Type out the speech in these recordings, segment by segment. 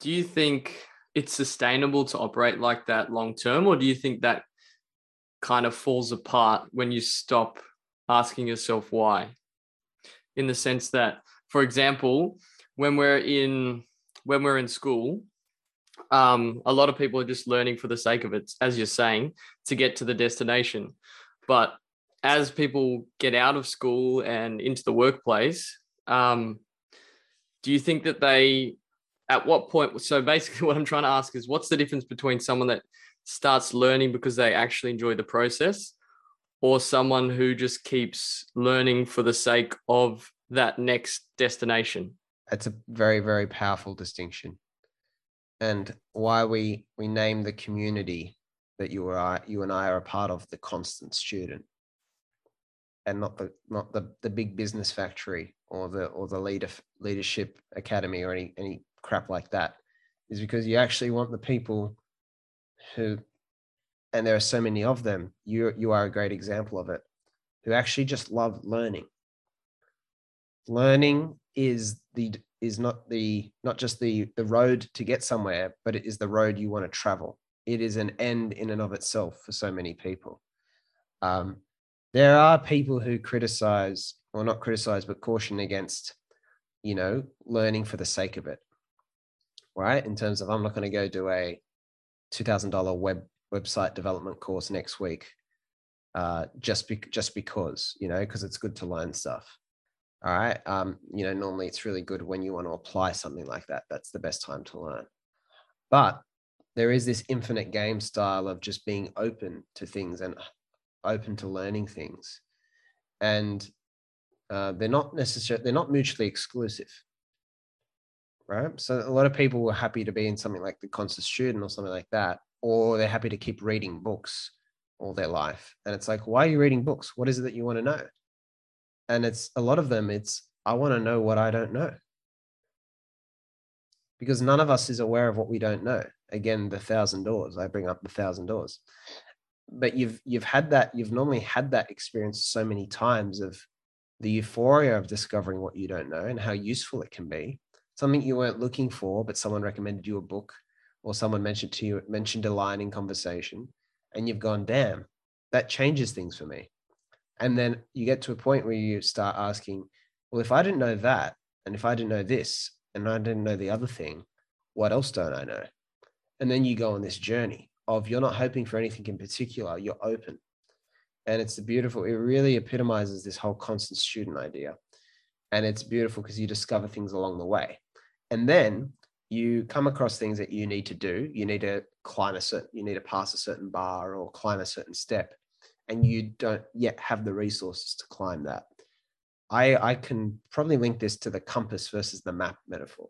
do you think it's sustainable to operate like that long term, or do you think that kind of falls apart when you stop asking yourself why? In the sense that, for example, when we're in when we're in school, um, a lot of people are just learning for the sake of it, as you're saying, to get to the destination. But as people get out of school and into the workplace, um, do you think that they, at what point? So basically, what I'm trying to ask is, what's the difference between someone that starts learning because they actually enjoy the process, or someone who just keeps learning for the sake of that next destination? That's a very, very powerful distinction and why we we name the community that you are you and I are a part of the constant student and not the not the the big business factory or the or the leader leadership academy or any any crap like that is because you actually want the people who and there are so many of them you you are a great example of it who actually just love learning. Learning is the is not the not just the the road to get somewhere but it is the road you want to travel. It is an end in and of itself for so many people. Um, there are people who criticize or not criticize but caution against you know learning for the sake of it right in terms of i'm not going to go do a $2000 web website development course next week uh, just be, just because you know because it's good to learn stuff all right. Um, you know, normally it's really good when you want to apply something like that. That's the best time to learn. But there is this infinite game style of just being open to things and open to learning things. And uh, they're not necessarily, they're not mutually exclusive. Right. So a lot of people were happy to be in something like the constant student or something like that, or they're happy to keep reading books all their life. And it's like, why are you reading books? What is it that you want to know? and it's a lot of them it's i want to know what i don't know because none of us is aware of what we don't know again the thousand doors i bring up the thousand doors but you've you've had that you've normally had that experience so many times of the euphoria of discovering what you don't know and how useful it can be something you weren't looking for but someone recommended you a book or someone mentioned to you mentioned a line in conversation and you've gone damn that changes things for me and then you get to a point where you start asking, well, if I didn't know that, and if I didn't know this, and I didn't know the other thing, what else don't I know? And then you go on this journey of you're not hoping for anything in particular, you're open. And it's beautiful. It really epitomizes this whole constant student idea. And it's beautiful because you discover things along the way. And then you come across things that you need to do. You need to climb a certain, you need to pass a certain bar or climb a certain step and you don't yet have the resources to climb that. I, I can probably link this to the compass versus the map metaphor.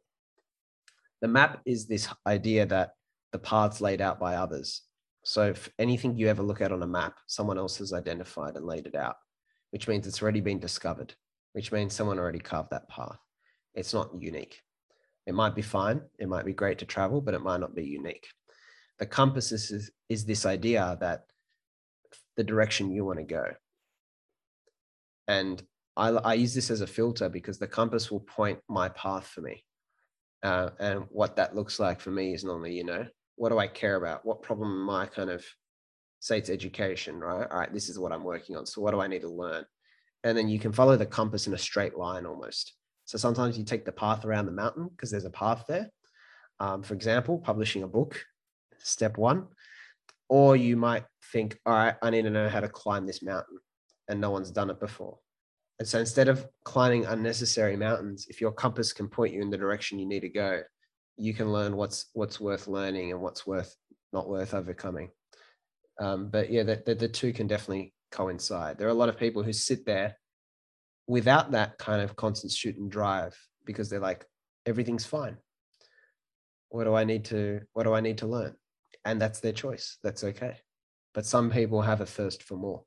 The map is this idea that the paths laid out by others. So if anything you ever look at on a map, someone else has identified and laid it out, which means it's already been discovered, which means someone already carved that path. It's not unique. It might be fine, it might be great to travel, but it might not be unique. The compass is, is this idea that the direction you want to go. And I, I use this as a filter because the compass will point my path for me. Uh, and what that looks like for me is normally, you know, what do I care about? What problem am I kind of say it's education, right? All right, this is what I'm working on. So what do I need to learn? And then you can follow the compass in a straight line almost. So sometimes you take the path around the mountain because there's a path there. Um, for example, publishing a book, step one. Or you might think, all right, I need to know how to climb this mountain and no one's done it before. And so instead of climbing unnecessary mountains, if your compass can point you in the direction you need to go, you can learn what's what's worth learning and what's worth not worth overcoming. Um, but yeah, the, the, the two can definitely coincide. There are a lot of people who sit there without that kind of constant student drive because they're like, everything's fine. What do I need to what do I need to learn? and that's their choice. That's okay. But some people have a thirst for more.